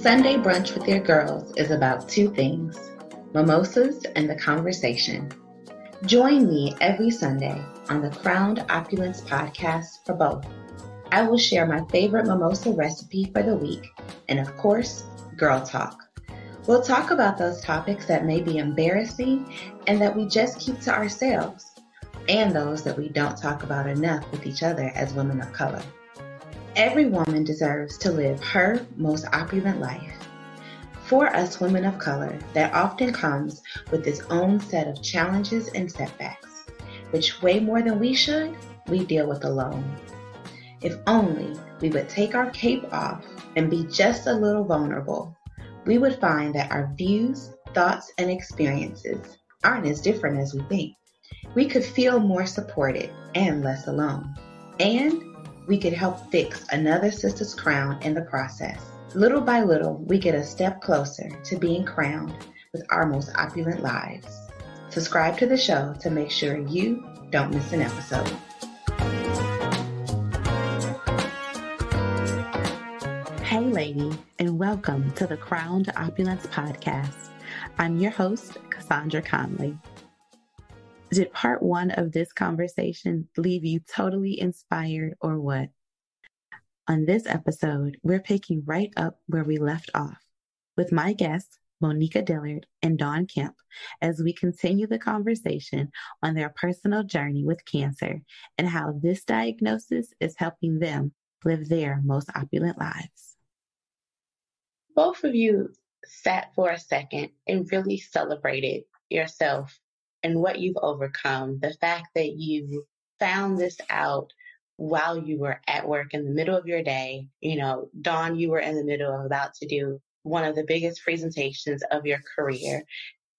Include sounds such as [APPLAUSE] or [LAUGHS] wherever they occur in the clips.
Sunday Brunch with Your Girls is about two things mimosas and the conversation. Join me every Sunday on the Crowned Opulence podcast for both. I will share my favorite mimosa recipe for the week and, of course, girl talk. We'll talk about those topics that may be embarrassing and that we just keep to ourselves, and those that we don't talk about enough with each other as women of color. Every woman deserves to live her most opulent life. For us women of color, that often comes with its own set of challenges and setbacks, which way more than we should, we deal with alone. If only we would take our cape off and be just a little vulnerable, we would find that our views, thoughts, and experiences aren't as different as we think. We could feel more supported and less alone. And we could help fix another sister's crown in the process. Little by little, we get a step closer to being crowned with our most opulent lives. Subscribe to the show to make sure you don't miss an episode. Hey, lady, and welcome to the Crowned Opulence podcast. I'm your host, Cassandra Conley. Did part one of this conversation leave you totally inspired or what? On this episode, we're picking right up where we left off with my guests, Monika Dillard and Dawn Kemp, as we continue the conversation on their personal journey with cancer and how this diagnosis is helping them live their most opulent lives. Both of you sat for a second and really celebrated yourself and what you've overcome. The fact that you found this out while you were at work in the middle of your day. You know, Dawn, you were in the middle of about to do one of the biggest presentations of your career.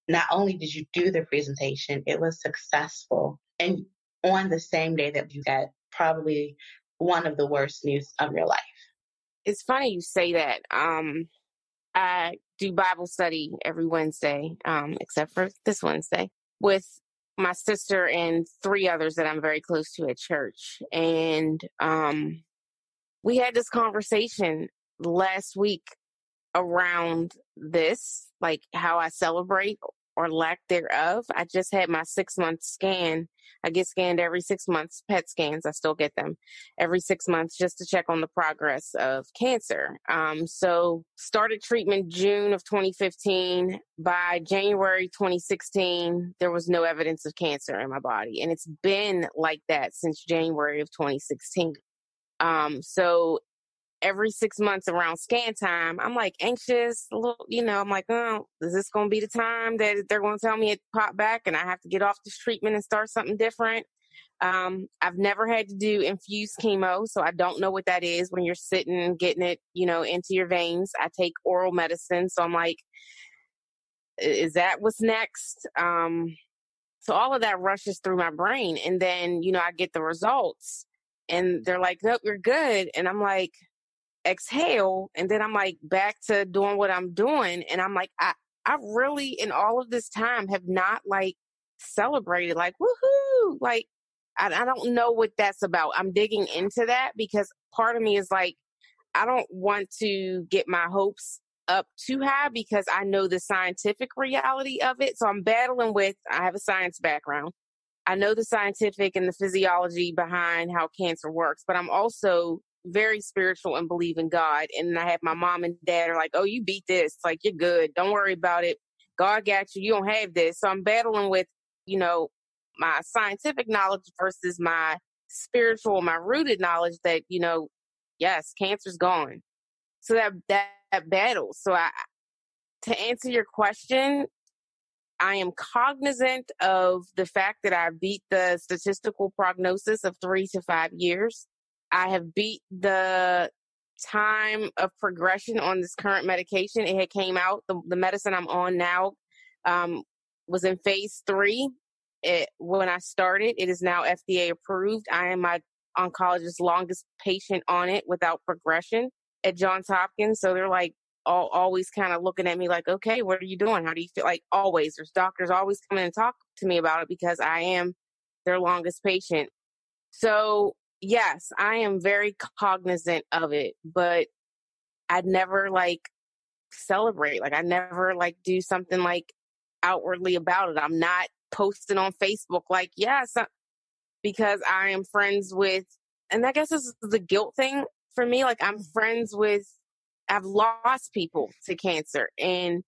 Not only did you do the presentation, it was successful. And on the same day that you got probably one of the worst news of your life. It's funny you say that. Um, I do Bible study every Wednesday, um, except for this Wednesday with my sister and three others that I'm very close to at church. And um, we had this conversation last week around this, like how I celebrate or lack thereof. I just had my six month scan. I get scanned every six months, PET scans. I still get them every six months just to check on the progress of cancer. Um, so started treatment June of 2015. By January 2016, there was no evidence of cancer in my body. And it's been like that since January of 2016. Um, so every six months around scan time, I'm like anxious, a little, you know, I'm like, oh, is this going to be the time that they're going to tell me it popped back and I have to get off this treatment and start something different? Um, I've never had to do infused chemo, so I don't know what that is when you're sitting getting it, you know, into your veins. I take oral medicine, so I'm like, is that what's next? Um, so all of that rushes through my brain, and then you know I get the results, and they're like, nope, you're good, and I'm like, exhale and then I'm like back to doing what I'm doing and I'm like I I really in all of this time have not like celebrated like woohoo like I, I don't know what that's about. I'm digging into that because part of me is like I don't want to get my hopes up too high because I know the scientific reality of it. So I'm battling with I have a science background. I know the scientific and the physiology behind how cancer works, but I'm also very spiritual and believe in God. And I have my mom and dad are like, oh, you beat this. Like, you're good. Don't worry about it. God got you. You don't have this. So I'm battling with, you know, my scientific knowledge versus my spiritual, my rooted knowledge that, you know, yes, cancer's gone. So that, that, that battle. So I, to answer your question, I am cognizant of the fact that I beat the statistical prognosis of three to five years. I have beat the time of progression on this current medication. It had came out. The, the medicine I'm on now um, was in phase three. It, when I started, it is now FDA approved. I am my oncologist's longest patient on it without progression at Johns Hopkins. So they're like all, always kind of looking at me like, okay, what are you doing? How do you feel? Like always, there's doctors always coming and talk to me about it because I am their longest patient. So yes, I am very cognizant of it, but I'd never like celebrate. Like I never like do something like outwardly about it. I'm not posting on Facebook like, yes, yeah, because I am friends with, and I guess this is the guilt thing for me. Like I'm mm-hmm. friends with, I've lost people to cancer and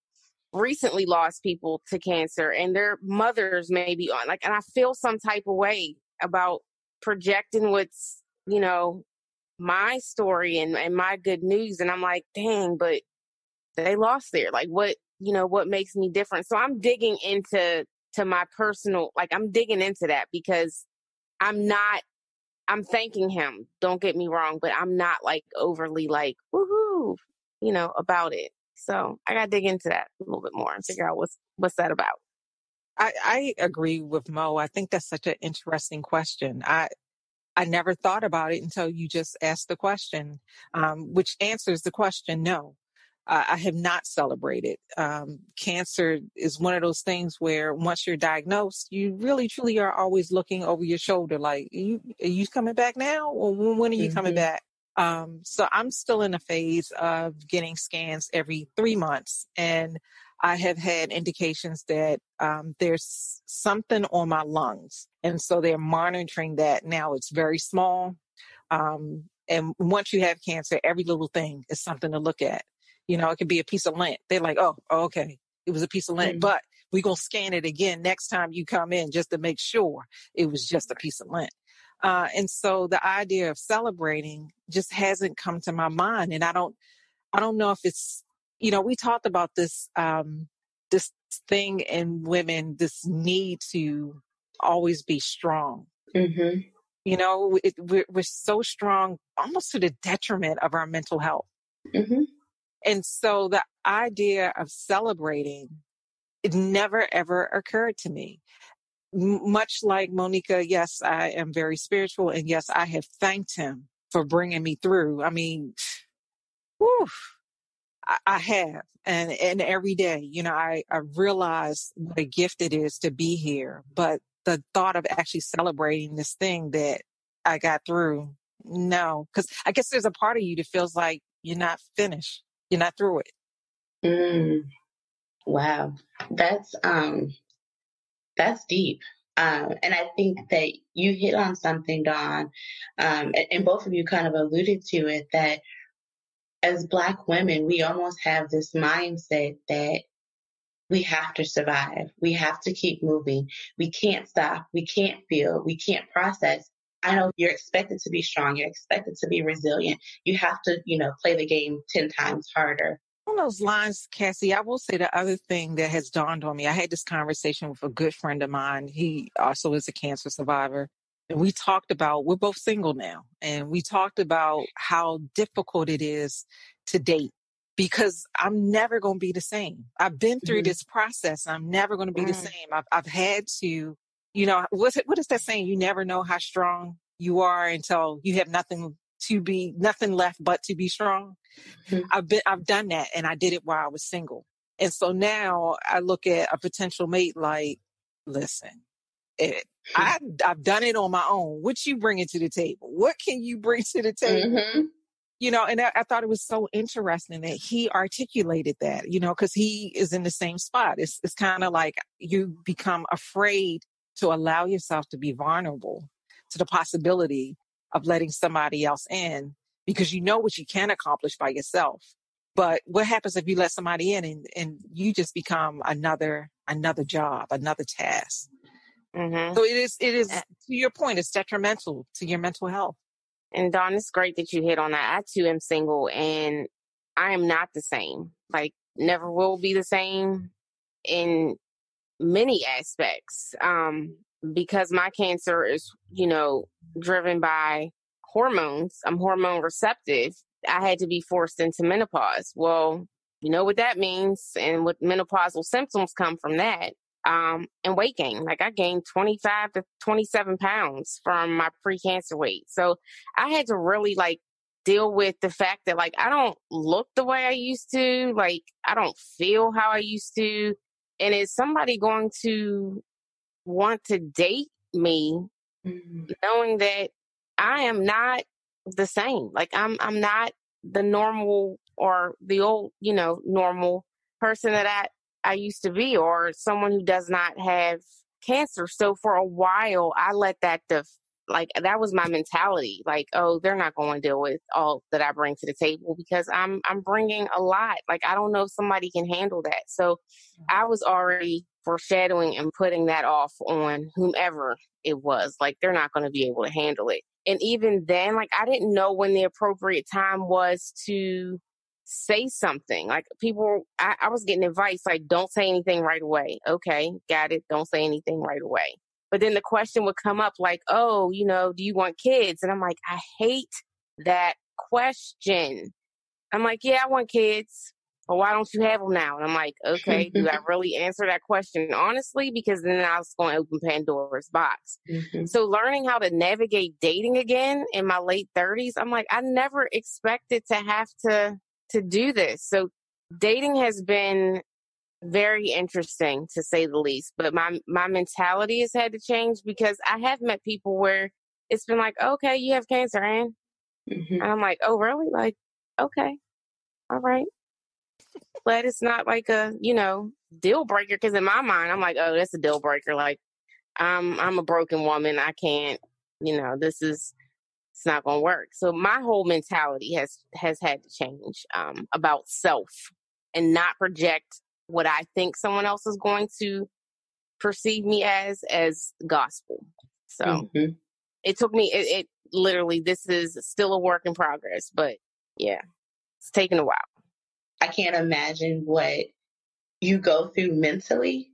recently lost people to cancer and their mothers may be on uh, like, and I feel some type of way about projecting what's, you know, my story and, and my good news. And I'm like, dang, but they lost there. Like what, you know, what makes me different? So I'm digging into to my personal like I'm digging into that because I'm not I'm thanking him. Don't get me wrong, but I'm not like overly like woohoo, you know, about it. So I gotta dig into that a little bit more and figure out what's what's that about. I, I agree with Mo. I think that's such an interesting question. I I never thought about it until you just asked the question, um, which answers the question no. I have not celebrated. Um, cancer is one of those things where once you're diagnosed, you really truly are always looking over your shoulder, like, you, are you coming back now? Or when are you mm-hmm. coming back? Um, so I'm still in a phase of getting scans every three months. And I have had indications that um, there's something on my lungs. And so they're monitoring that now. It's very small. Um, and once you have cancer, every little thing is something to look at. You know, it could be a piece of lint. They're like, oh, okay, it was a piece of lint, mm-hmm. but we're going to scan it again next time you come in just to make sure it was just a piece of lint. Uh, and so the idea of celebrating just hasn't come to my mind. And I don't, I don't know if it's, you know, we talked about this, um, this thing in women, this need to always be strong. Mm-hmm. You know, it, we're, we're so strong almost to the detriment of our mental health. Mm-hmm. And so the idea of celebrating, it never ever occurred to me. M- much like Monika, yes, I am very spiritual. And yes, I have thanked him for bringing me through. I mean, whew, I, have. And, and every day, you know, I, I realize what a gift it is to be here. But the thought of actually celebrating this thing that I got through, no, because I guess there's a part of you that feels like you're not finished you're not through it. Mm, wow, that's um, that's deep. Um, and I think that you hit on something, Dawn, um, and, and both of you kind of alluded to it that as Black women, we almost have this mindset that we have to survive. We have to keep moving. We can't stop. We can't feel. We can't process. I know you're expected to be strong. You're expected to be resilient. You have to, you know, play the game 10 times harder. On those lines, Cassie, I will say the other thing that has dawned on me. I had this conversation with a good friend of mine. He also is a cancer survivor. And we talked about, we're both single now, and we talked about how difficult it is to date because I'm never going to be the same. I've been through mm-hmm. this process. I'm never going to be mm-hmm. the same. I've, I've had to you know, what's it, what is that saying? You never know how strong you are until you have nothing to be, nothing left but to be strong. Mm-hmm. I've been, I've done that and I did it while I was single. And so now I look at a potential mate like, listen, it, I, I've done it on my own. What you bringing to the table? What can you bring to the table? Mm-hmm. You know, and I, I, thought it was so interesting that he articulated that, you know, because he is in the same spot. It's, it's kind of like you become afraid to allow yourself to be vulnerable to the possibility of letting somebody else in because you know what you can accomplish by yourself. But what happens if you let somebody in and, and you just become another another job, another task? Mm-hmm. So it is it is to your point, it's detrimental to your mental health. And Dawn, it's great that you hit on that. I too am single and I am not the same. Like never will be the same in many aspects um, because my cancer is, you know, driven by hormones. I'm hormone receptive. I had to be forced into menopause. Well, you know what that means and what menopausal symptoms come from that. Um, and weight gain. Like I gained 25 to 27 pounds from my pre-cancer weight. So I had to really like deal with the fact that like I don't look the way I used to. Like I don't feel how I used to. And is somebody going to want to date me mm-hmm. knowing that I am not the same? Like I'm I'm not the normal or the old, you know, normal person that I, I used to be or someone who does not have cancer. So for a while, I let that def- like that was my mentality like oh they're not going to deal with all that i bring to the table because i'm i'm bringing a lot. Like i don't know if somebody can handle that. So i mm-hmm. was already foreshadowing and putting that off on whomever it was like they're not going to be able to handle it. And even then like i didn't know when the appropriate time was to say something like people I, I was getting advice like don't say anything right away okay got it don't say anything right away but then the question would come up like, oh, you know, do you want kids? And I'm like, I hate that question. I'm like, yeah, I want kids. But why don't you have them now? And I'm like, okay, do I [LAUGHS] really answer that question honestly? Because then I was going to open Pandora's box. Mm-hmm. So learning how to navigate dating again in my late 30s, I'm like, I never expected to have to to do this. So dating has been very interesting to say the least. But my my mentality has had to change because I have met people where it's been like, okay, you have cancer, and mm-hmm. and I'm like, oh really? Like, okay, all right. but it's not like a you know deal breaker because in my mind I'm like, oh, that's a deal breaker. Like, I'm I'm a broken woman. I can't. You know, this is it's not going to work. So my whole mentality has has had to change um, about self and not project what I think someone else is going to perceive me as as gospel. So mm-hmm. it took me it, it literally this is still a work in progress, but yeah, it's taken a while. I can't imagine what you go through mentally,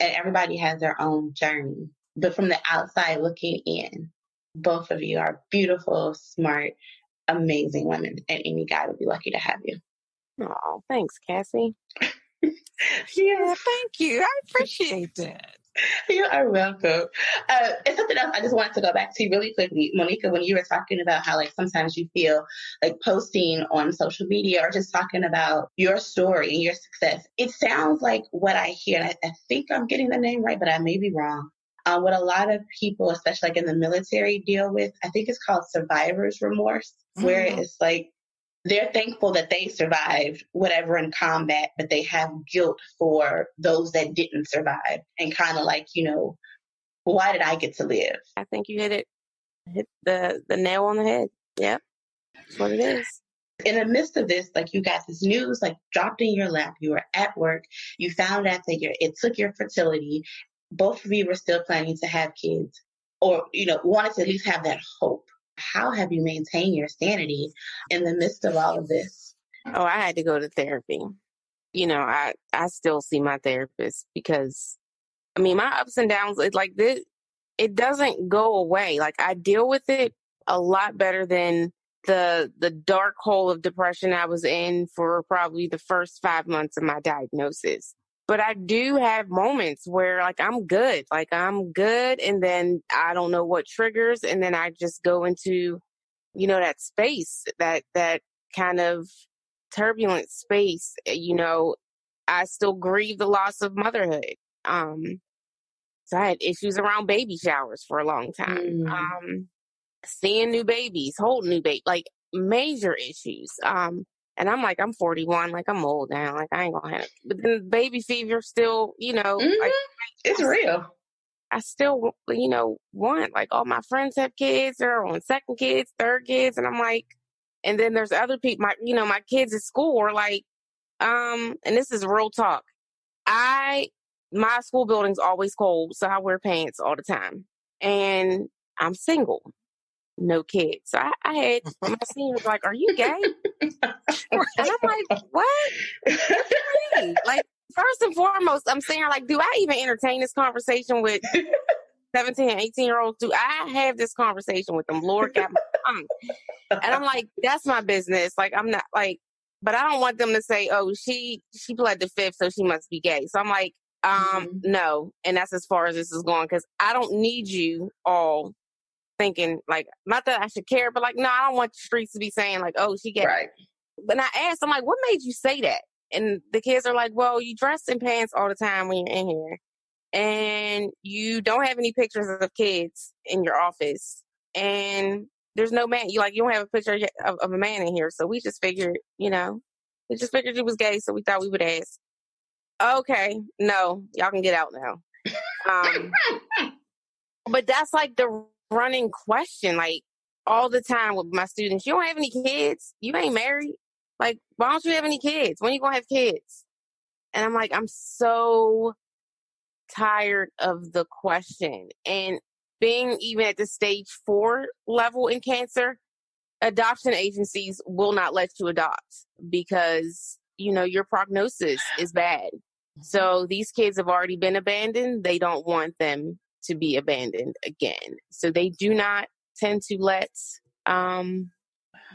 and everybody has their own journey. But from the outside looking in, both of you are beautiful, smart, amazing women, and any guy would be lucky to have you. Oh, thanks, Cassie. [LAUGHS] yeah, thank you. I appreciate that. You are welcome. Uh, and something else I just wanted to go back to really quickly, Monika, when you were talking about how like sometimes you feel like posting on social media or just talking about your story and your success. It sounds like what I hear, and I, I think I'm getting the name right, but I may be wrong. Uh, what a lot of people, especially like in the military, deal with, I think it's called survivor's remorse, mm-hmm. where it's like they're thankful that they survived whatever in combat, but they have guilt for those that didn't survive and kind of like, you know, why did I get to live? I think you hit it, hit the, the nail on the head. Yep. That's what it is. In the midst of this, like you got this news like dropped in your lap. You were at work. You found out that your it took your fertility. Both of you were still planning to have kids, or you know wanted to at least have that hope how have you maintained your sanity in the midst of all of this? Oh, I had to go to therapy. You know, I I still see my therapist because I mean, my ups and downs like this it doesn't go away. Like I deal with it a lot better than the the dark hole of depression I was in for probably the first 5 months of my diagnosis but I do have moments where like I'm good, like I'm good, and then I don't know what triggers, and then I just go into, you know, that space, that that kind of turbulent space. Eh, you know, I still grieve the loss of motherhood. Um, so I had issues around baby showers for a long time. Mm. Um, seeing new babies, holding new baby, like major issues. Um, and I'm like, I'm 41, like I'm old now, like I ain't gonna have it. But then baby fever still, you know, mm-hmm. like it's I, real. I still, you know, want like all my friends have kids, they're on second kids, third kids, and I'm like, and then there's other people, my, you know, my kids at school are like, um, and this is real talk. I, my school building's always cold, so I wear pants all the time, and I'm single no kids. So I, I had [LAUGHS] my seniors like, "Are you gay?" [LAUGHS] and I'm like, "What?" like, first and foremost, I'm saying like, do I even entertain this conversation with 17 and 18 year olds? Do I have this conversation with them? Lord got my tongue. And I'm like, that's my business. Like, I'm not like, but I don't want them to say, "Oh, she she pled the fifth, so she must be gay." So I'm like, um, mm-hmm. no, and that's as far as this is going because I don't need you all thinking like not that I should care, but like no, I don't want the streets to be saying like, oh, she get right. But I asked, I'm like, what made you say that? And the kids are like, well, you dress in pants all the time when you're in here, and you don't have any pictures of kids in your office, and there's no man. You like you don't have a picture of, of a man in here, so we just figured, you know, we just figured you was gay, so we thought we would ask. Okay, no, y'all can get out now. Um, [LAUGHS] but that's like the running question, like all the time with my students. You don't have any kids. You ain't married. Like, why don't you have any kids? When you gonna have kids? And I'm like, I'm so tired of the question. And being even at the stage four level in cancer, adoption agencies will not let you adopt because, you know, your prognosis is bad. So mm-hmm. these kids have already been abandoned. They don't want them to be abandoned again. So they do not tend to let um,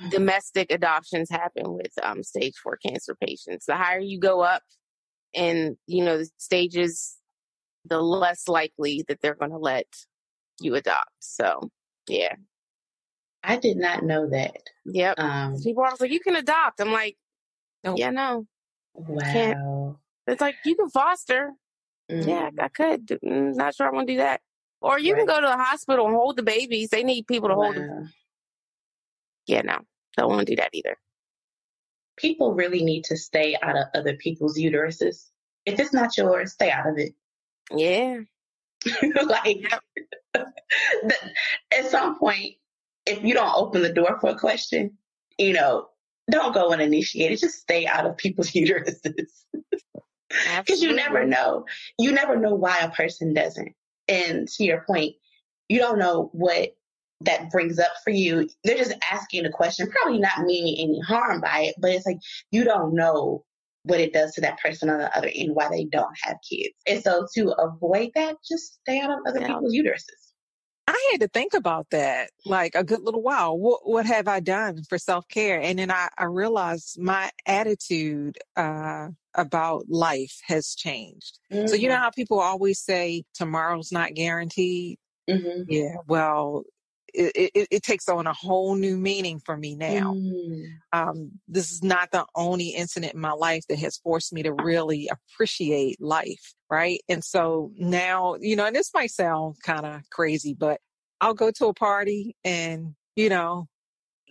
domestic adoptions happen with um, stage four cancer patients. The higher you go up in, you know, the stages, the less likely that they're going to let you adopt. So, yeah. I did not know that. Yep. Um, People are like, you can adopt. I'm like, nope. yeah, no. Wow. It's like, you can foster. Yeah, I could. Mm, not sure I want to do that. Or you can go to the hospital and hold the babies. They need people to hold them. Yeah, no. Don't want to do that either. People really need to stay out of other people's uteruses. If it's not yours, stay out of it. Yeah. [LAUGHS] like, [LAUGHS] at some point, if you don't open the door for a question, you know, don't go and initiate it. Just stay out of people's [LAUGHS] uteruses. Because you never know. You never know why a person doesn't. And to your point, you don't know what that brings up for you. They're just asking a question, probably not meaning any harm by it, but it's like you don't know what it does to that person on the other end, why they don't have kids. And so to avoid that, just stay out of other yeah. people's uteruses. I had to think about that like a good little while. What, what have I done for self care? And then I, I realized my attitude uh, about life has changed. Mm-hmm. So, you know mm-hmm. how people always say tomorrow's not guaranteed? Mm-hmm. Yeah, well, it, it, it, takes on a whole new meaning for me now. Mm. Um, this is not the only incident in my life that has forced me to really appreciate life, right? And so now, you know, and this might sound kind of crazy, but I'll go to a party and, you know,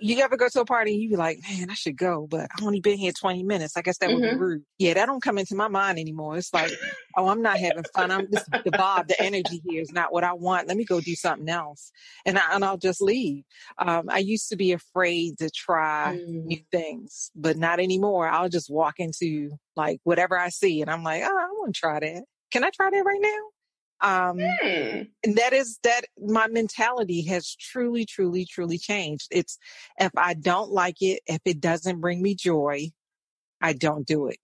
you ever go to a party and you be like, man, I should go, but I've only been here 20 minutes. I guess that would mm-hmm. be rude. Yeah, that don't come into my mind anymore. It's like, oh, I'm not having fun. I'm just the vibe, the energy here is not what I want. Let me go do something else. And, I, and I'll just leave. Um, I used to be afraid to try mm. new things, but not anymore. I'll just walk into like whatever I see and I'm like, oh, I want to try that. Can I try that right now? Um, hmm. and that is that my mentality has truly, truly, truly changed. It's if I don't like it, if it doesn't bring me joy, I don't do it.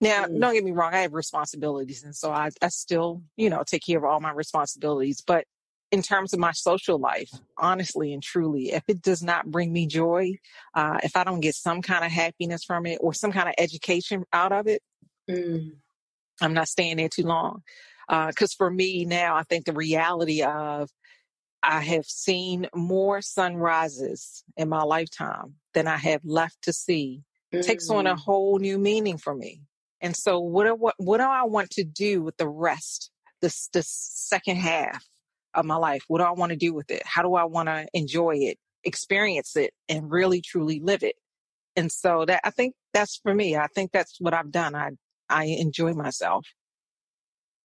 Now, hmm. don't get me wrong, I have responsibilities. And so I, I still, you know, take care of all my responsibilities. But in terms of my social life, honestly and truly, if it does not bring me joy, uh, if I don't get some kind of happiness from it or some kind of education out of it, mm. I'm not staying there too long. Because uh, for me now, I think the reality of I have seen more sunrises in my lifetime than I have left to see mm-hmm. takes on a mm. whole new meaning for me. And so, what do, what, what do I want to do with the rest, this the second half of my life? What do I want to do with it? How do I want to enjoy it, experience it, and really truly live it? And so that I think that's for me. I think that's what I've done. I I enjoy myself.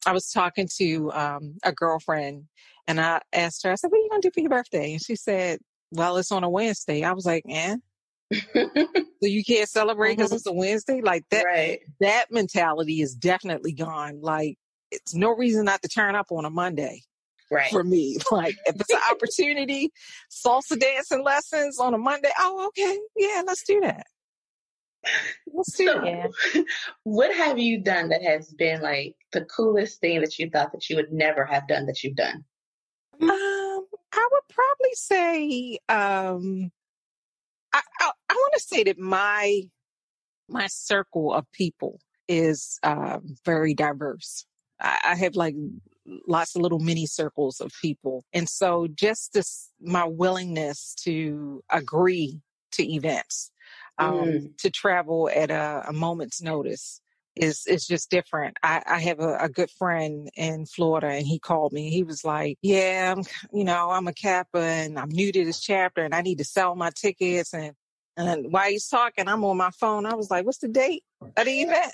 I was talking to um, a girlfriend and I asked her, I said, What are you going to do for your birthday? And she said, Well, it's on a Wednesday. I was like, Eh? [LAUGHS] so you can't celebrate because mm-hmm. it's a Wednesday? Like that, right. that mentality is definitely gone. Like, it's no reason not to turn up on a Monday. Right. For me, [LAUGHS] like if it's an [LAUGHS] opportunity, salsa dancing lessons on a Monday. Oh, okay, yeah, let's do that. So, [LAUGHS] what have you done that has been like the coolest thing that you thought that you would never have done that you've done? Um, I would probably say, um, I, I, I want to say that my my circle of people is uh, very diverse. I, I have like lots of little mini circles of people, and so just this my willingness to agree to events um, mm. to travel at a, a, moment's notice is is just different. I, I have a, a, good friend in Florida, and he called me. He was like, "Yeah, I'm, you know, I'm a Kappa, and I'm new to this chapter, and I need to sell my tickets." And and while he's talking, I'm on my phone. I was like, "What's the date of the event?"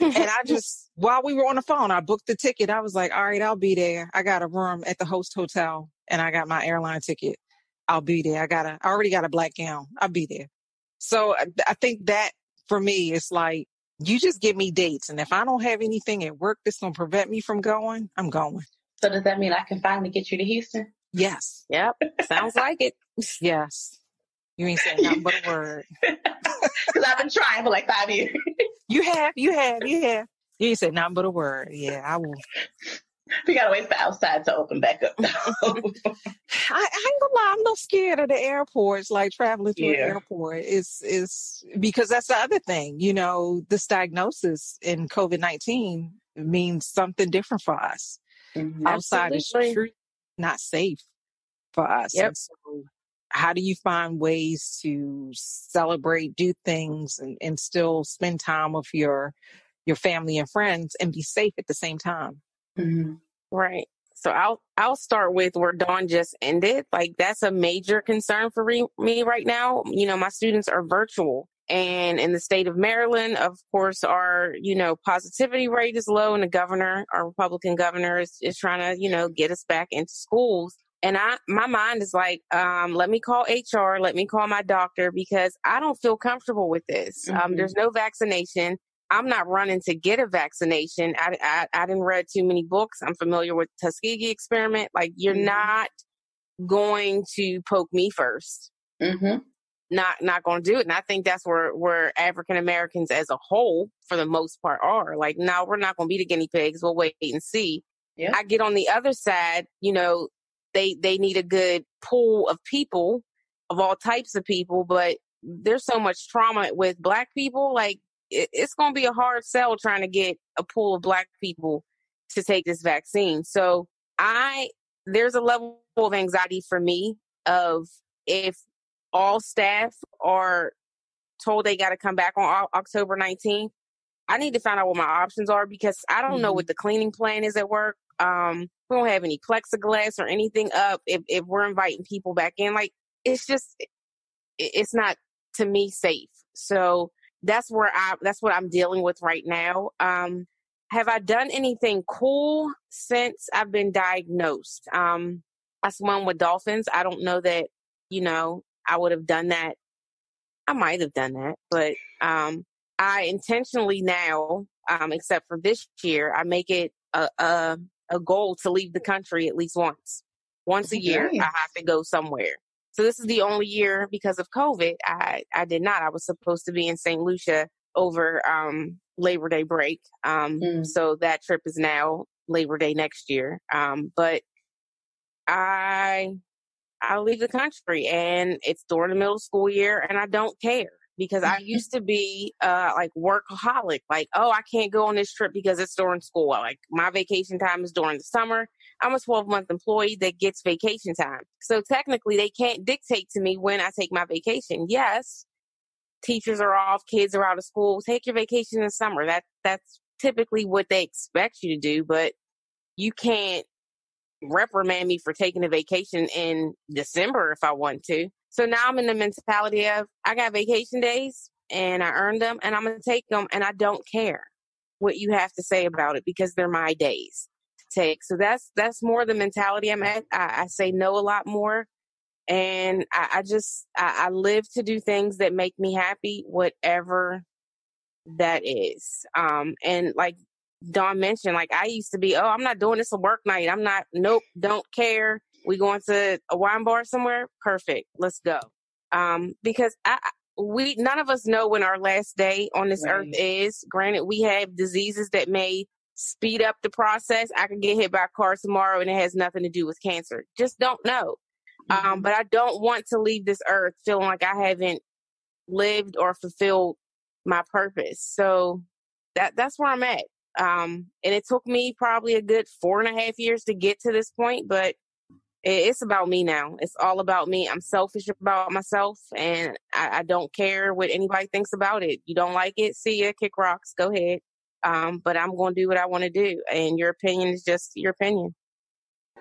and I [LAUGHS] just while we were on the phone, I booked the ticket. I was like, "All right, I'll be there. I got a room at the host hotel, and I got my airline ticket. I'll be there. I got a, I already got a black gown. I'll be there." So I think that for me, it's like you just give me dates. And if I don't have anything at work that's going to prevent me from going, I'm going. So does that mean I can finally get you to Houston? Yes. Yep. Sounds like it. [LAUGHS] Yes. You ain't saying nothing but a word. [LAUGHS] Because I've been trying for like five years. you have, you have, you have. You ain't said nothing but a word. Yeah, I will. We gotta wait for outside to open back up. [LAUGHS] I, I ain't gonna lie, I'm not scared of the airports, like traveling through yeah. an airport. It's is because that's the other thing, you know, this diagnosis in COVID nineteen means something different for us. Mm-hmm. Outside is true, not safe for us. Yep. So how do you find ways to celebrate, do things and, and still spend time with your your family and friends and be safe at the same time? Mm-hmm. Right. So I'll I'll start with where Dawn just ended. Like that's a major concern for re- me right now. You know, my students are virtual, and in the state of Maryland, of course, our you know positivity rate is low, and the governor, our Republican governor, is, is trying to you know get us back into schools. And I, my mind is like, um, let me call HR, let me call my doctor because I don't feel comfortable with this. Um, mm-hmm. Um, there's no vaccination. I'm not running to get a vaccination. I, I, I didn't read too many books. I'm familiar with Tuskegee experiment. Like you're mm-hmm. not going to poke me 1st mm-hmm. Not not going to do it. And I think that's where where African Americans as a whole, for the most part, are. Like, no, we're not going to be the guinea pigs. We'll wait and see. Yeah. I get on the other side. You know, they they need a good pool of people, of all types of people, but there's so much trauma with black people. Like it, it's going to be a hard sell trying to get a pool of black people to take this vaccine. So I, there's a level of anxiety for me of if all staff are told they got to come back on October 19th, I need to find out what my options are because I don't mm-hmm. know what the cleaning plan is at work. Um, we don't have any plexiglass or anything up. If if we're inviting people back in, like it's just, it's not to me safe. So that's where I that's what I'm dealing with right now. Um, have I done anything cool since I've been diagnosed? Um, I swam with dolphins. I don't know that you know I would have done that. I might have done that, but um, I intentionally now, um, except for this year, I make it a, a, a goal to leave the country at least once. Once a year, nice. I have to go somewhere. So this is the only year because of COVID I I did not. I was supposed to be in St. Lucia over um, Labor Day break. Um, mm. So that trip is now Labor Day next year. Um, but I I leave the country and it's during the middle school year and I don't care because I [LAUGHS] used to be uh, like workaholic. Like, oh, I can't go on this trip because it's during school. Like my vacation time is during the summer. I'm a 12 month employee that gets vacation time. So technically, they can't dictate to me when I take my vacation. Yes, teachers are off, kids are out of school. Take your vacation in summer. That that's typically what they expect you to do, but you can't reprimand me for taking a vacation in December if I want to. So now I'm in the mentality of I got vacation days and I earned them and I'm going to take them and I don't care what you have to say about it because they're my days take. So that's that's more the mentality I'm at. I, I say no a lot more, and I, I just I, I live to do things that make me happy, whatever that is. Um, and like Dawn mentioned, like I used to be, oh, I'm not doing this a work night. I'm not. Nope, don't care. We going to a wine bar somewhere? Perfect. Let's go. Um, because I, we none of us know when our last day on this right. earth is. Granted, we have diseases that may speed up the process. I could get hit by a car tomorrow and it has nothing to do with cancer. Just don't know. Um, mm-hmm. Um, but I don't want to leave this earth feeling like I haven't lived or fulfilled my purpose. So that that's where I'm at. Um, and it took me probably a good four and a half years to get to this point, but it's about me now. It's all about me. I'm selfish about myself and I, I, don't care what anybody thinks about it. You don't like it, see ya, kick rocks, go ahead. Um, but I'm going to do what I want to do. And your opinion is just your opinion.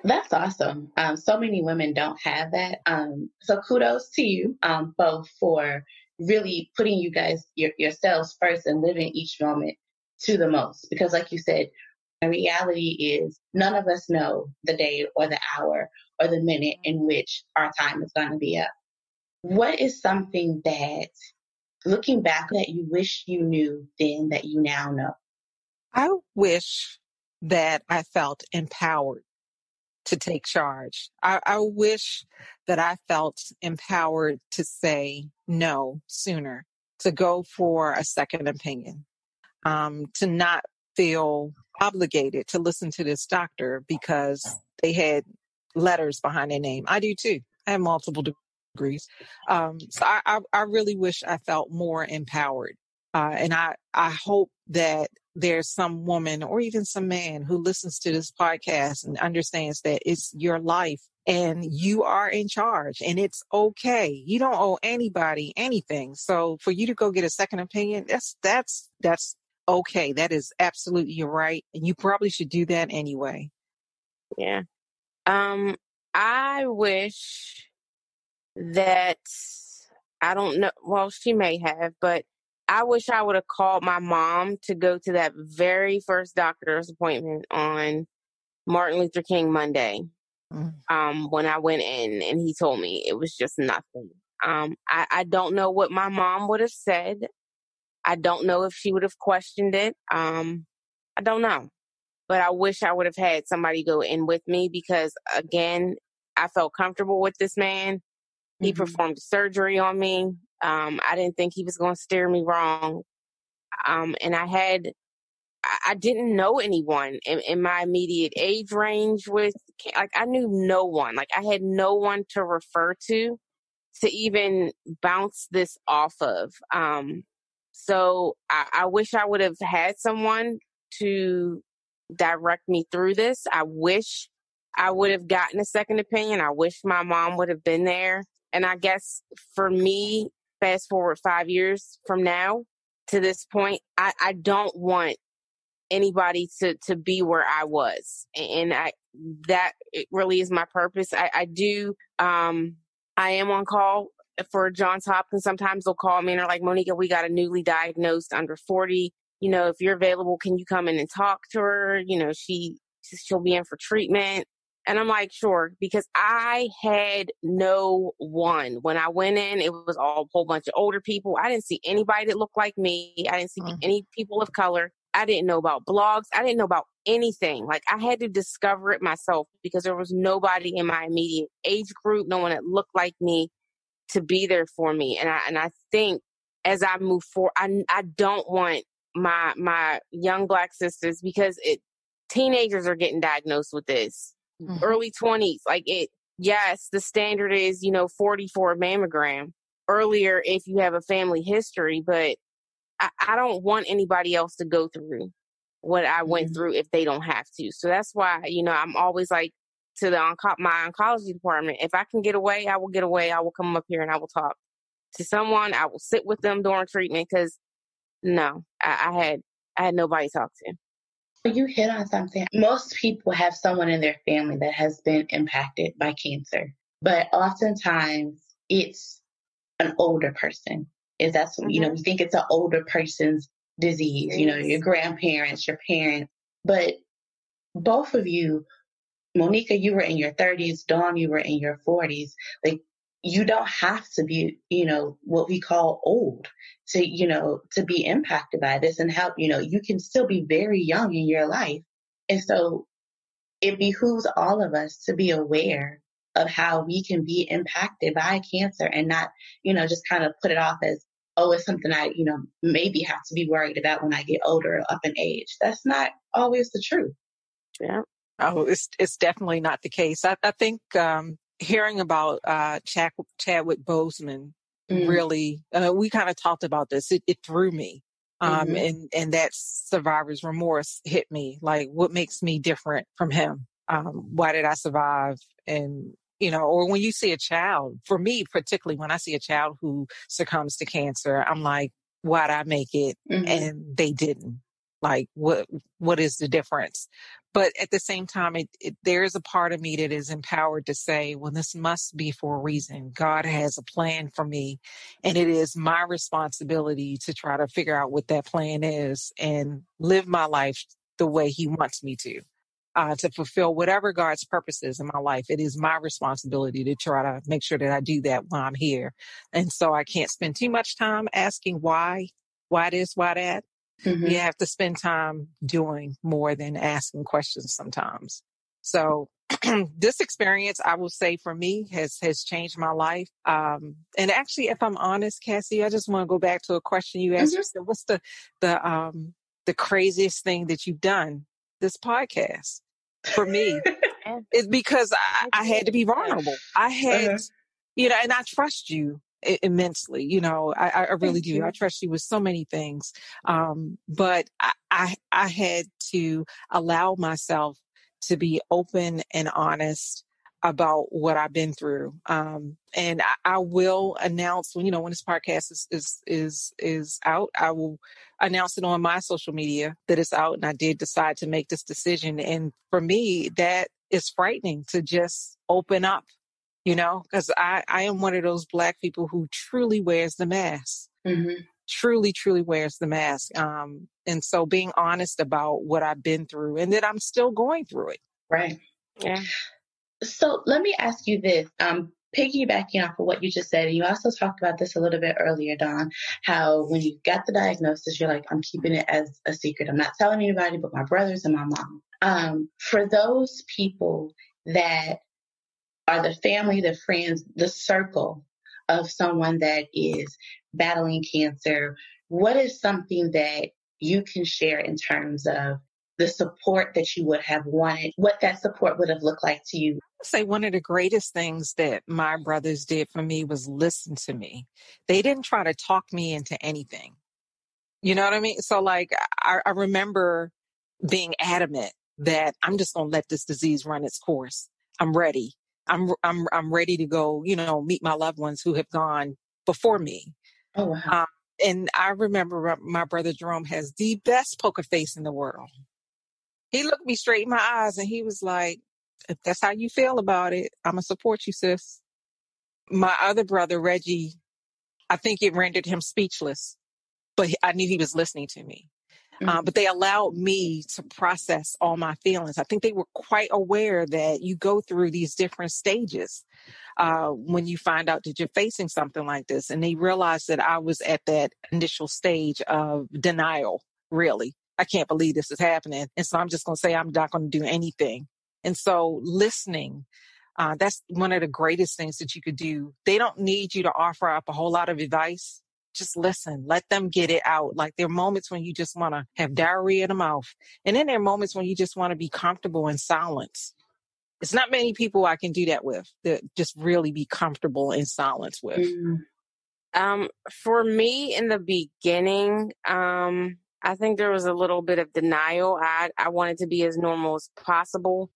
That's awesome. Um, so many women don't have that. Um, so kudos to you um, both for really putting you guys your, yourselves first and living each moment to the most. Because, like you said, the reality is none of us know the day or the hour or the minute in which our time is going to be up. What is something that, looking back, that you wish you knew then that you now know? I wish that I felt empowered to take charge. I, I wish that I felt empowered to say no sooner, to go for a second opinion, um, to not feel obligated to listen to this doctor because they had letters behind their name. I do too. I have multiple degrees. Um, so I, I, I, really wish I felt more empowered. Uh, and I, I hope that there's some woman or even some man who listens to this podcast and understands that it's your life and you are in charge and it's okay. You don't owe anybody anything. So for you to go get a second opinion, that's, that's, that's okay. That is absolutely your right. And you probably should do that anyway. Yeah. Um, I wish that I don't know. Well, she may have, but I wish I would have called my mom to go to that very first doctor's appointment on Martin Luther King Monday. Mm. Um, when I went in and he told me it was just nothing. Um, I, I don't know what my mom would have said. I don't know if she would have questioned it. Um, I don't know but I wish I would have had somebody go in with me because again, I felt comfortable with this man. He mm-hmm. performed surgery on me. Um, I didn't think he was going to steer me wrong. Um, and I had, I didn't know anyone in, in my immediate age range with, like, I knew no one. Like, I had no one to refer to to even bounce this off of. Um, so I, I wish I would have had someone to direct me through this. I wish I would have gotten a second opinion. I wish my mom would have been there. And I guess for me, fast forward five years from now to this point, I, I don't want anybody to, to be where I was. And I, that it really is my purpose. I, I do, um, I am on call for Johns Hopkins. Sometimes they'll call me and they're like, Monika, we got a newly diagnosed under 40 you know, if you're available, can you come in and talk to her? You know, she she'll be in for treatment. And I'm like, sure, because I had no one. When I went in, it was all a whole bunch of older people. I didn't see anybody that looked like me. I didn't see mm-hmm. any people of color. I didn't know about blogs. I didn't know about anything. Like I had to discover it myself because there was nobody in my immediate age group, no one that looked like me to be there for me. And I and I think as I move forward, I I don't want my my young black sisters because it teenagers are getting diagnosed with this mm-hmm. early 20s like it yes the standard is you know 40 for a mammogram earlier if you have a family history but I, I don't want anybody else to go through what I went mm-hmm. through if they don't have to. So that's why, you know, I'm always like to the onco- my oncology department, if I can get away, I will get away. I will come up here and I will talk to someone. I will sit with them during treatment because no, I, I had I had nobody to talk to. You hit on something. Most people have someone in their family that has been impacted by cancer, but oftentimes it's an older person. Is that mm-hmm. you know we think it's an older person's disease? You know, your grandparents, your parents, but both of you Monika, you were in your 30s. Dawn, you were in your 40s. Like you don't have to be, you know, what we call old to, you know, to be impacted by this and help, you know, you can still be very young in your life. And so it behooves all of us to be aware of how we can be impacted by cancer and not, you know, just kind of put it off as, oh, it's something I, you know, maybe have to be worried about when I get older or up in age. That's not always the truth. Yeah. Oh, it's it's definitely not the case. I, I think um, hearing about uh, Chad, Chadwick Boseman mm. really, uh, we kind of talked about this. It, it threw me. Um, mm-hmm. and, and that survivor's remorse hit me. Like, what makes me different from him? Um, why did I survive? And you know, or when you see a child, for me particularly, when I see a child who succumbs to cancer, I'm like, why'd I make it? Mhm. And they didn't. Like, what what is the difference? But at the same time, it, it, there is a part of me that is empowered to say, well, this must be for a reason. God has a plan for me, and it is my responsibility to try to figure out what that plan is and live my life the way He wants me to. Uh, to fulfill whatever God's purpose is in my life, it is my responsibility to try to make sure that I do that while I'm here. And so I can't spend too much time asking why, why this, why that Mhm. you have to spend time doing more than asking questions sometimes. So [CLEARS THROAT] this experience, I will say for me has, has changed my life. Um, and actually, if I'm honest, Cassie, I just want to go back to a question you asked. Mhm. You what's the, the, um, the craziest thing that you've done? This podcast for me [LAUGHS] is because I, I had to be vulnerable. I had, Uh-huh. you know, and I trust you immensely. You know, I, I really Thank do. I trust you with so many things. Um, but I, I, I had to allow myself to be open and honest about what I've been through. Um, and I, I will announce when, you know, when this podcast is, is, is, is out, I will announce it on my social media that it's out. And I did decide to make this decision. And for me, that is frightening to just open up, you know, because I, I am one of those black people who truly wears the mask Mhm. truly, truly wears the mask. Um, and so being honest about what I've been through and that I'm still going through it. Right. Yeah. So let me ask you this. Um, piggybacking off of what you just said, and you also talked about this a little bit earlier, Dawn, how when you got the diagnosis, you're like, I'm keeping it as a secret. I'm not telling anybody but my brothers and my mom. Um, for those people that are the family, the friends, the circle of someone that is battling cancer, what is something that you can share in terms of the support that you would have wanted, what that support would have looked like to you? Say one of the greatest things that my brothers did for me was listen to me. They didn't try to talk me into anything. You know what I mean? So like I, I remember being adamant that I'm just going to let this disease run its course. I'm ready. I'm I'm I'm ready to go, you know, meet my loved ones who have gone before me. Oh, wow. Um, and I remember my brother Jerome has the best poker face in the world. He looked me straight in my eyes and he was like, if that's how you feel about it, I'm going to support you, sis. My other brother, Reggie, I think it rendered him speechless, but I knew he was listening to me. Uh, Mhm. but they allowed me to process all my feelings. I think they were quite aware that you go through these different stages uh, when you find out that you're facing something like this. And they realized that I was at that initial stage of denial, really. I can't believe this is happening. And so I'm just going to say I'm not going to do anything. And so listening, uh, that's one of the greatest things that you could do. They don't need you to offer up a whole lot of advice. Just listen, let them get it out. Like there are moments when you just want to have diarrhea in the mouth. And then there are moments when you just want to be comfortable in silence. It's not many people I can do that with, that just really be comfortable in silence with. Mm. Um, for me in the beginning, um, I think there was a little bit of denial. I, I wanted to be as normal as possible.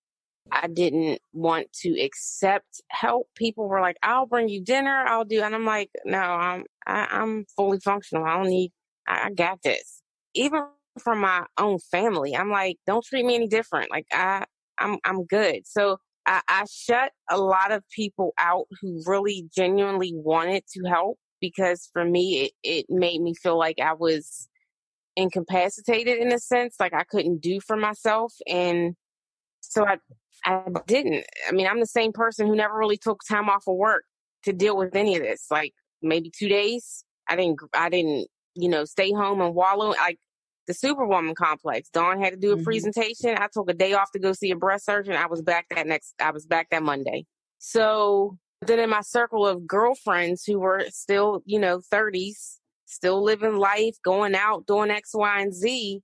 I didn't want to accept help. People were like, I'll bring you dinner. I'll do. And I'm like, no, I'm, I, I'm fully functional. I don't need, I, I got this. Even from my own family, I'm like, don't treat me any different. Like I, I'm, I'm good. So I, I shut a lot of people out who really genuinely wanted to help because for me, it, it made me feel like I was incapacitated in a sense, like I couldn't do for myself. And so I, I didn't. I mean, I'm the same person who never really took time off of work to deal with any of this. Like maybe two days. I didn't, I didn't, you know, stay home and wallow. Like the Superwoman complex. Dawn had to do a Mhm. presentation. I took a day off to go see a breast surgeon. I was back that next, I was back that Monday. So then in my circle of girlfriends who were still, you know, 30s, still living life, going out, doing X, Y, and Z,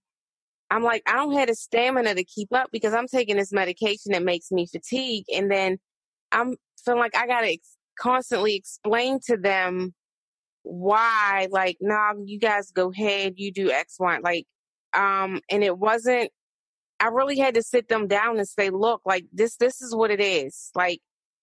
I'm like, I don't have the stamina to keep up because I'm taking this medication that makes me fatigue. And then I'm feeling like I got to ex- constantly explain to them why, like, nah, you guys go ahead, you do X, Y. Like, um, and it wasn't, I really had to sit them down and say, look, like this, this is what it is. Like,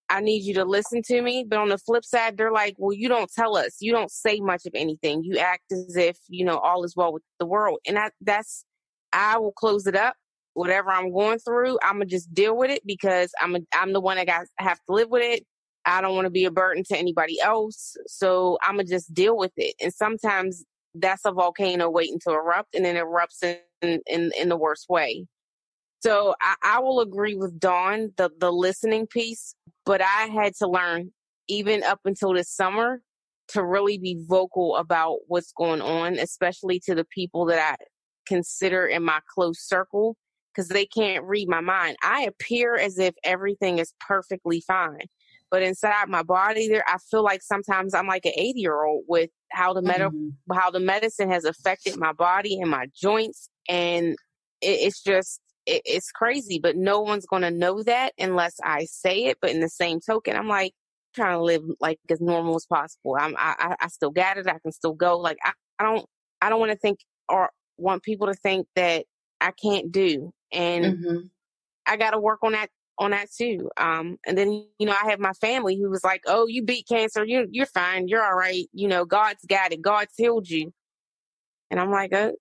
I need you to listen to me. But on the flip side, they're like, well, you don't tell us. You don't say much of anything. You act as if, you know, all is well with the world. And I, that's, I will close it up. Whatever I'm going through, I'm gonna just deal with it because I'm a, I'm the one that got have to live with it. I don't want to be a burden to anybody else, so I'm gonna just deal with it. And sometimes that's a volcano waiting to erupt, and then it erupts in in, in the worst way. So I, I will agree with Dawn the the listening piece, but I had to learn even up until this summer to really be vocal about what's going on, especially to the people that I consider in my close circle because they can't read my mind. I appear as if everything is perfectly fine. But inside my body there I feel like sometimes I'm like an 80 year old with how the med- mm-hmm. how the medicine has affected my body and my joints and it, it's just it, it's crazy, but no one's going to know that unless I say it. But in the same token, I'm like trying to live like as normal as possible. I'm, I, I still got it. I can still go. Like I, I don't, I don't want to think or want people to think that I can't do. And mm-hmm. I got to work on that on that too. Um, and then you know I have my family who was like, "Oh, you beat cancer. You you're fine. You're all right. You know, God's got it. God's healed you." And I'm like, "Oh,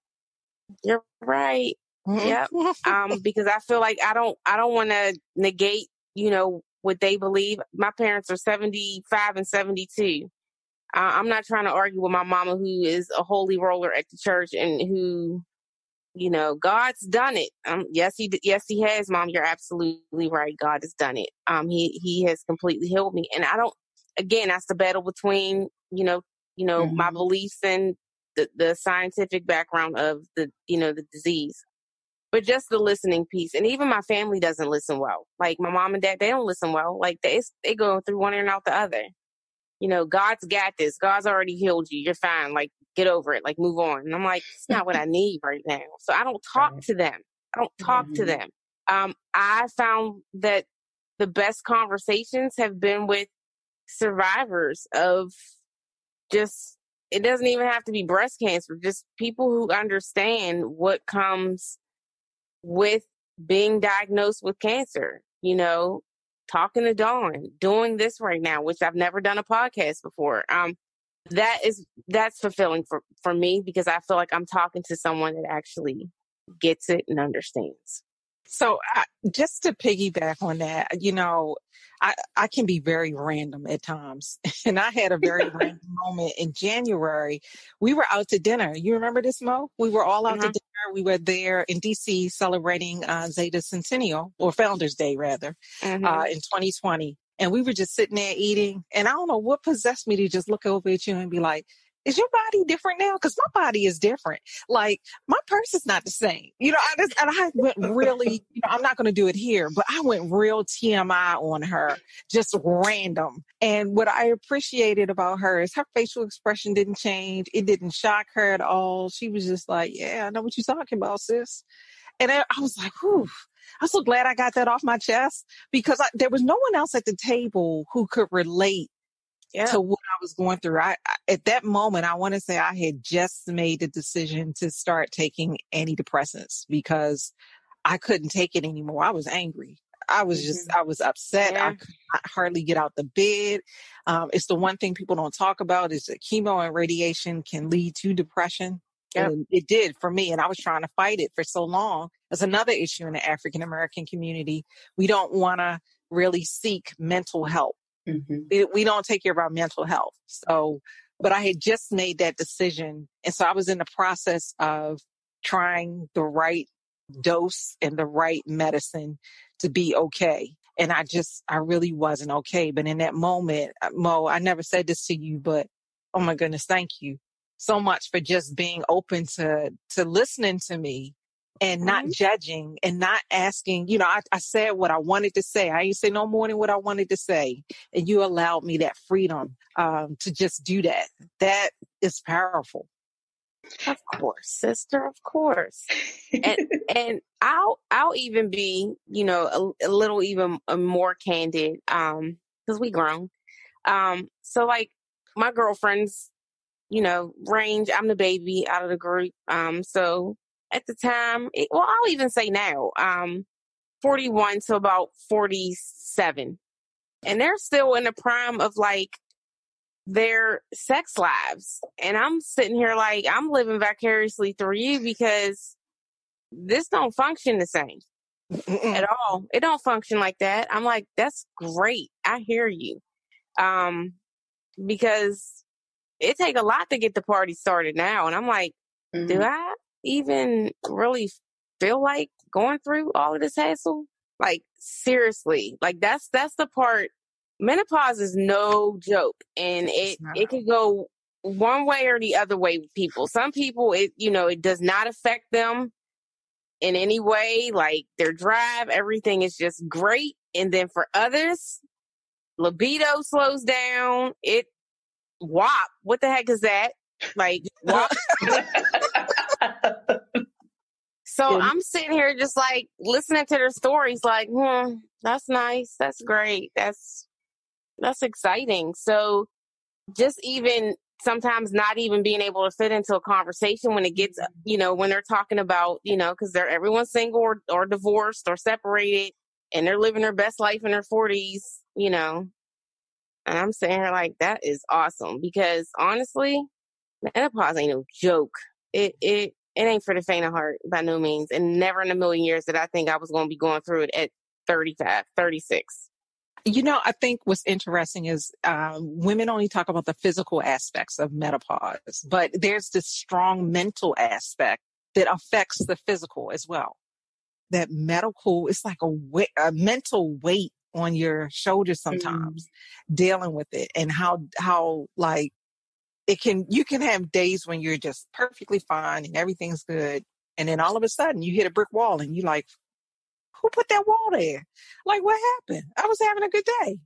you're right. Yep." um, [LAUGHS] because I feel like I don't I don't want to negate you know what they believe. My parents are 75 and 72. Uh, I'm not trying to argue with my mama who is a holy roller at the church and who, you know, God's done it. Um, yes, he, yes, he has, mom. You're absolutely right. God has done it. Um, he, he has completely healed me. And I don't, again, that's the battle between, you know, you know, mm-hmm. my beliefs and the, the scientific background of the, you know, the disease but just the listening piece. And even my family doesn't listen well. Like my mom and dad, they don't listen well. Like they they go through one ear and out the other you know, God's got this. God's already healed you. You're fine. Like, get over it. Like, move on. And I'm like, it's not what I [LAUGHS] need right now. So I don't talk to them. I don't talk mm-hmm. to them. Um, I found that the best conversations have been with survivors of just, it doesn't even have to be breast cancer, just people who understand what comes with being diagnosed with cancer. You know, talking to Dawn, doing this right now, which I've never done a podcast before. Um, that is that's fulfilling for for me because I feel like I'm talking to someone that actually gets it and understands. So, I, just to piggyback on that, you know, I, I can be very random at times. [LAUGHS] And I had a very [LAUGHS] random moment in January. We were out to dinner. You remember this, Mo? We were all out to mm-hmm. dinner. We were there in DC celebrating uh, Zeta Centennial, or Founders Day, rather, mm-hmm. uh, in 2020. And we were just sitting there eating. And I don't know what possessed me to just look over at you and be like, is your body different now? Because my body is different. Like my purse is not the same. You know, I just and I went really, you know, I'm not gonna do it here, but I went real TMI on her, just random. And what I appreciated about her is her facial expression didn't change. It didn't shock her at all. She was just like, Yeah, I know what you're talking about, sis. And I was like, whew. I'm so glad I got that off my chest because I, there was no one else at the table who could relate yeah. to what I was going through. I, I at that moment, I want to say I had just made the decision to start taking antidepressants because I couldn't take it anymore. I was angry. I was just, mm-hmm. I was upset. Yeah. I could hardly get out the bed. Um, it's the one thing people don't talk about is that chemo and radiation can lead to depression. Yep. And it did for me. And I was trying to fight it for so long. That's another issue in the African American community. We don't want to really seek mental help. Mm-hmm. We, don't take care of our mental health. So, but I had just made that decision. And so I was in the process of trying the right dose and the right medicine to be okay. And I just, I really wasn't okay. But in that moment, uh, Mo, I never said this to you, but oh my goodness, thank you so much for just being open to, to listening to me and not mm-hmm. judging and not asking, you know, I, I, said what I wanted to say. I didn't say no more than what I wanted to say. And you allowed me that freedom um, to just do that. That is powerful. Of course, sister, of course. and [LAUGHS] and I'll I'll even be, you know, a, a little even uh, more candid um cuz we grown. Um so like my girlfriends, you know, range, I'm the baby out of the group. Um so at the time, it, well, I'll even say now, um, 41 to about 47. And they're still in the prime of like their sex lives. And I'm sitting here like I'm living vicariously through you because this don't function the same at all. It don't function like that. I'm like, that's great. I hear you. Um, because it take a lot to get the party started now. And I'm like, mm-hmm. do I even really feel like going through all of this hassle? Like seriously, like that's that's the part. Menopause is no joke, and it it could go one way or the other way with people. Some people, it you know, it does not affect them in any way. Like their drive, everything is just great. And then for others, libido slows down. It wop. What the heck is that? Like wop. [LAUGHS] [LAUGHS] So yeah. I'm sitting here just like listening to their stories, like, hmm, that's nice. That's great. That's that's exciting. So just even sometimes not even being able to fit into a conversation when it gets, you know, when they're talking about, you know, because they're everyone's single or, or divorced or separated and they're living their best life in their 40s, you know. And I'm saying here like that is awesome because honestly, menopause ain't no joke. It it it ain't for the faint of heart by no means. And never in a million years that I think I was going to be going through it at 35, 36. You know, I think what's interesting is um, women only talk about the physical aspects of menopause, but there's this strong mental aspect that affects the physical as well. That medical, it's like a, weight, a mental weight on your shoulders sometimes mm. dealing with it and how, how like it can you can have days when you're just perfectly fine and everything's good and then all of a sudden you hit a brick wall and you like who put that wall there? Like what happened? I was having a good day.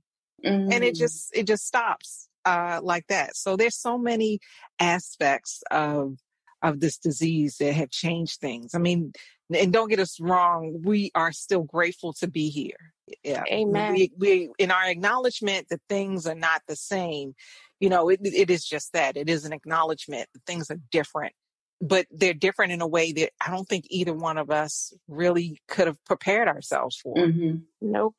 Mm-hmm. and it mm. just it just stops uh like that. So there's so many aspects of of this disease that have changed things. I mean and don't get us wrong we are still grateful to be here. Yeah amen. we, we in our acknowledgement that things are not the same you know it, it is just that it is an acknowledgement that things are different but they're different in a way that i don't think either one of us really could have prepared ourselves for mm-hmm. nope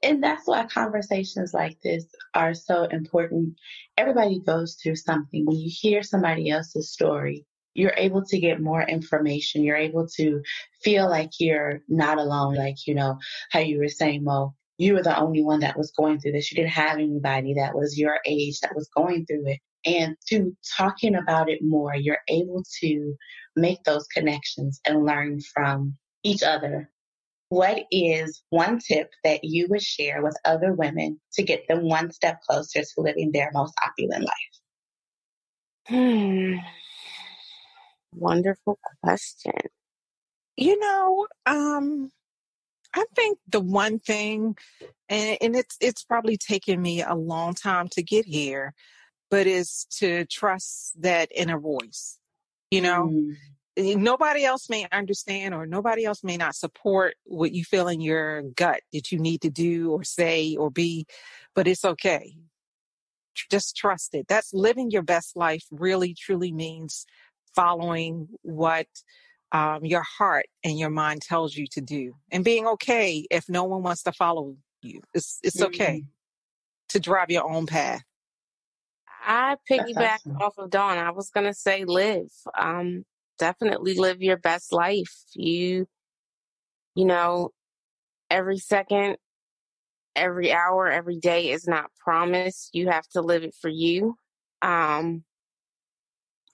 and that's why conversations like this are so important everybody goes through something when you hear somebody else's story you're able to get more information. You're able to feel like you're not alone. Like, you know, how you were saying, Mo, you were the only one that was going through this. You didn't have anybody that was your age that was going through it. And through talking about it more, you're able to make those connections and learn from each other. What is one tip that you would share with other women to get them one step closer to living their most opulent life? Hmm. Wonderful question. You know, um, I think the one thing, and, and it's it's probably taken me a long time to get here, but is to trust that inner voice. You know, mm. nobody else may understand, or nobody else may not support what you feel in your gut that you need to do, or say, or be, but it's okay. Just trust it. That's living your best life. Really, truly means following what um, your heart and your mind tells you to do and being okay if no one wants to follow you. It's it's okay mm-hmm. to drive your own path. I piggyback awesome. off of dawn. I was gonna say live um definitely live your best life. You you know every second every hour every day is not promised. You have to live it for you um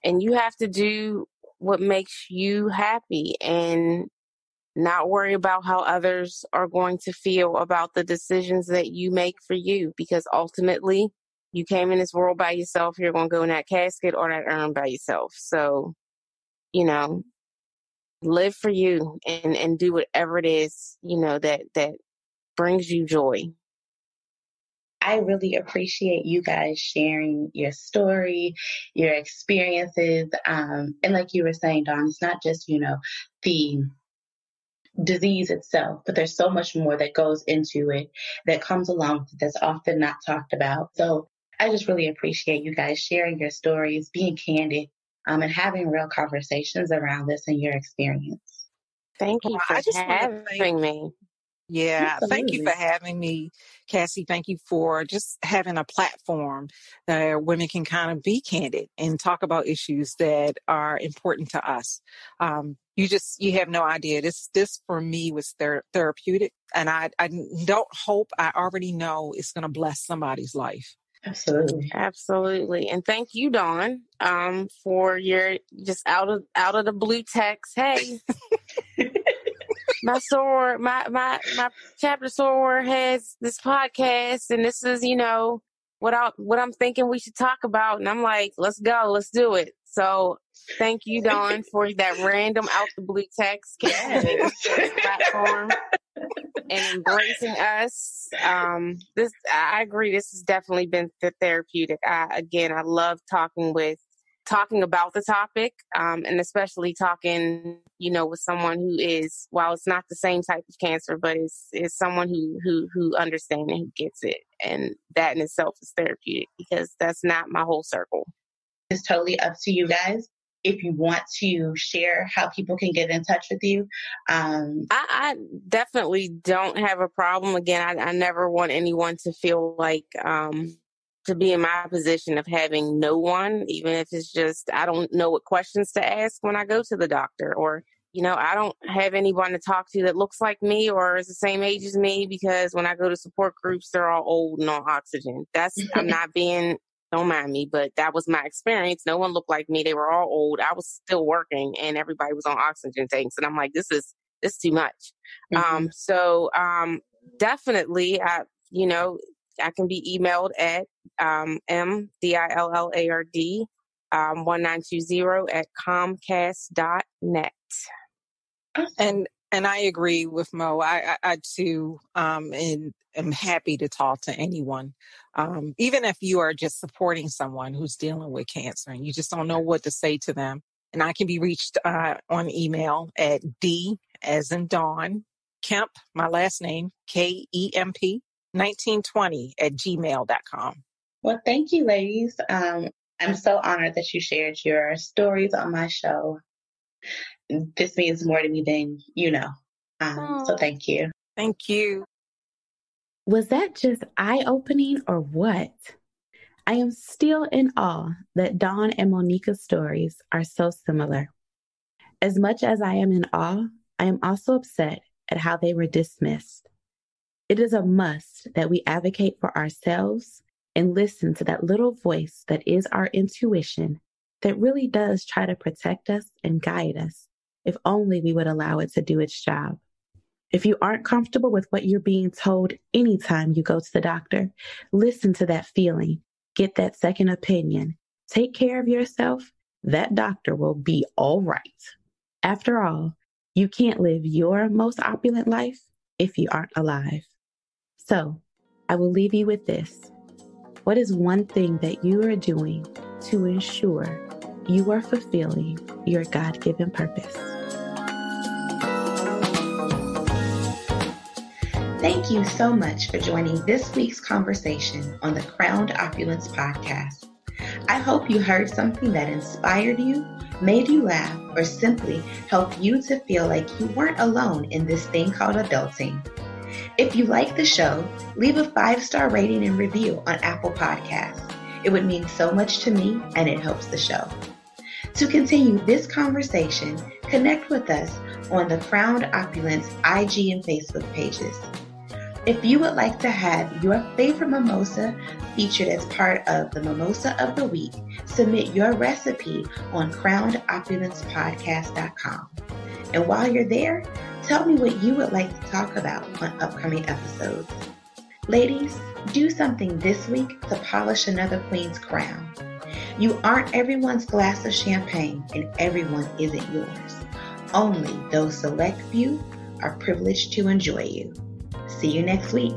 and you have to do what makes you happy and not worry about how others are going to feel about the decisions that you make for you because ultimately you came in this world by yourself you're going to go in that casket or that urn by yourself. So you know live for you and and do whatever it is you know that that brings you joy I really appreciate you guys sharing your story, your experiences. Um, and like you were saying, Dawn, it's not just, you know, the disease itself, but there's so much more that goes into it that comes along with it that's often not talked about. So I just really appreciate you guys sharing your stories, being candid, um, and having real conversations around this and your experience. Thank you Well, for I just having thank me. Yeah, thank you for having me, Cassie. Thank you for just having a platform that women can kind of be candid and talk about issues that are important to us. Um, you just you have no idea. This this for me was ther- therapeutic, and I I don't hope I already know it's going to bless somebody's life. Absolutely. Absolutely. And thank you, Dawn, um, for your just out of out of the blue text. Hey, [LAUGHS] my soror, my my my chapter soror has this podcast, and this is you know what I what I'm thinking we should talk about, and I'm like, let's go, let's do it. So thank you, Dawn, [LAUGHS] for that random out the blue text Yes. platform and embracing us. Um, this I agree. This has definitely been th- therapeutic. I, again, I love talking with talking about the topic, um, and especially talking, you know, with someone who is while it's not the same type of cancer, but it's, is someone who who who understands and who gets it, and that in itself is therapeutic because that's not my whole circle. it's totally up to you guys. If you want to share how people can get in touch with you, um, I, I definitely don't have a problem. Again, I, I never want anyone to feel like um, to be in my position of having no one, even if it's just I don't know what questions to ask when I go to the doctor, or you know, I don't have anyone to talk to that looks like me or is the same age as me because when I go to support groups, they're all old and on oxygen. That's I'm [LAUGHS] not being don't mind me, but that was my experience. No one looked like me. They were all old. I was still working and everybody was on oxygen tanks. And I'm like, this is this is too much. Mm-hmm. Um, so um, definitely, I you know, I can be emailed at um, m d i l l a r d um, one nine two zero at comcast dot net. And and I agree with Mo. I, I, I too um, and am happy to talk to anyone, um, even if you are just supporting someone who's dealing with cancer and you just don't know what to say to them. And I can be reached uh, on email at d as in Dawn Kemp, my last name K E M P 1920 at gmail.com. Well, thank you, ladies. Um, I'm so honored that you shared your stories on my show. This means more to me than you know. Um, so thank you. Thank you. Was that just eye opening or what? I am still in awe that Dawn and Monika's stories are so similar. As much as I am in awe, I am also upset at how they were dismissed. It is a must that we advocate for ourselves and listen to that little voice that is our intuition that really does try to protect us and guide us if only we would allow it to do its job. If you aren't comfortable with what you're being told anytime you go to the doctor, listen to that feeling. Get that second opinion. Take care of yourself. That doctor will be all right. After all, you can't live your most opulent life if you aren't alive. So, I will leave you with this. What is one thing that you are doing to ensure you are fulfilling your God given purpose? Thank you so much for joining this week's conversation on the Crowned Opulence podcast. I hope you heard something that inspired you, made you laugh, or simply helped you to feel like you weren't alone in this thing called adulting. If you like the show, leave a five star rating and review on Apple Podcasts. It would mean so much to me and it helps the show. To continue this conversation, connect with us on the Crowned Opulence IG and Facebook pages. If you would like to have your favorite mimosa featured as part of the Mimosa of the Week, submit your recipe on crownedopulencepodcast.com. And while you're there, tell me what you would like to talk about on upcoming episodes. Ladies, do something this week to polish another queen's crown. You aren't everyone's glass of champagne, and everyone isn't yours. Only those select few are privileged to enjoy you. See you next week.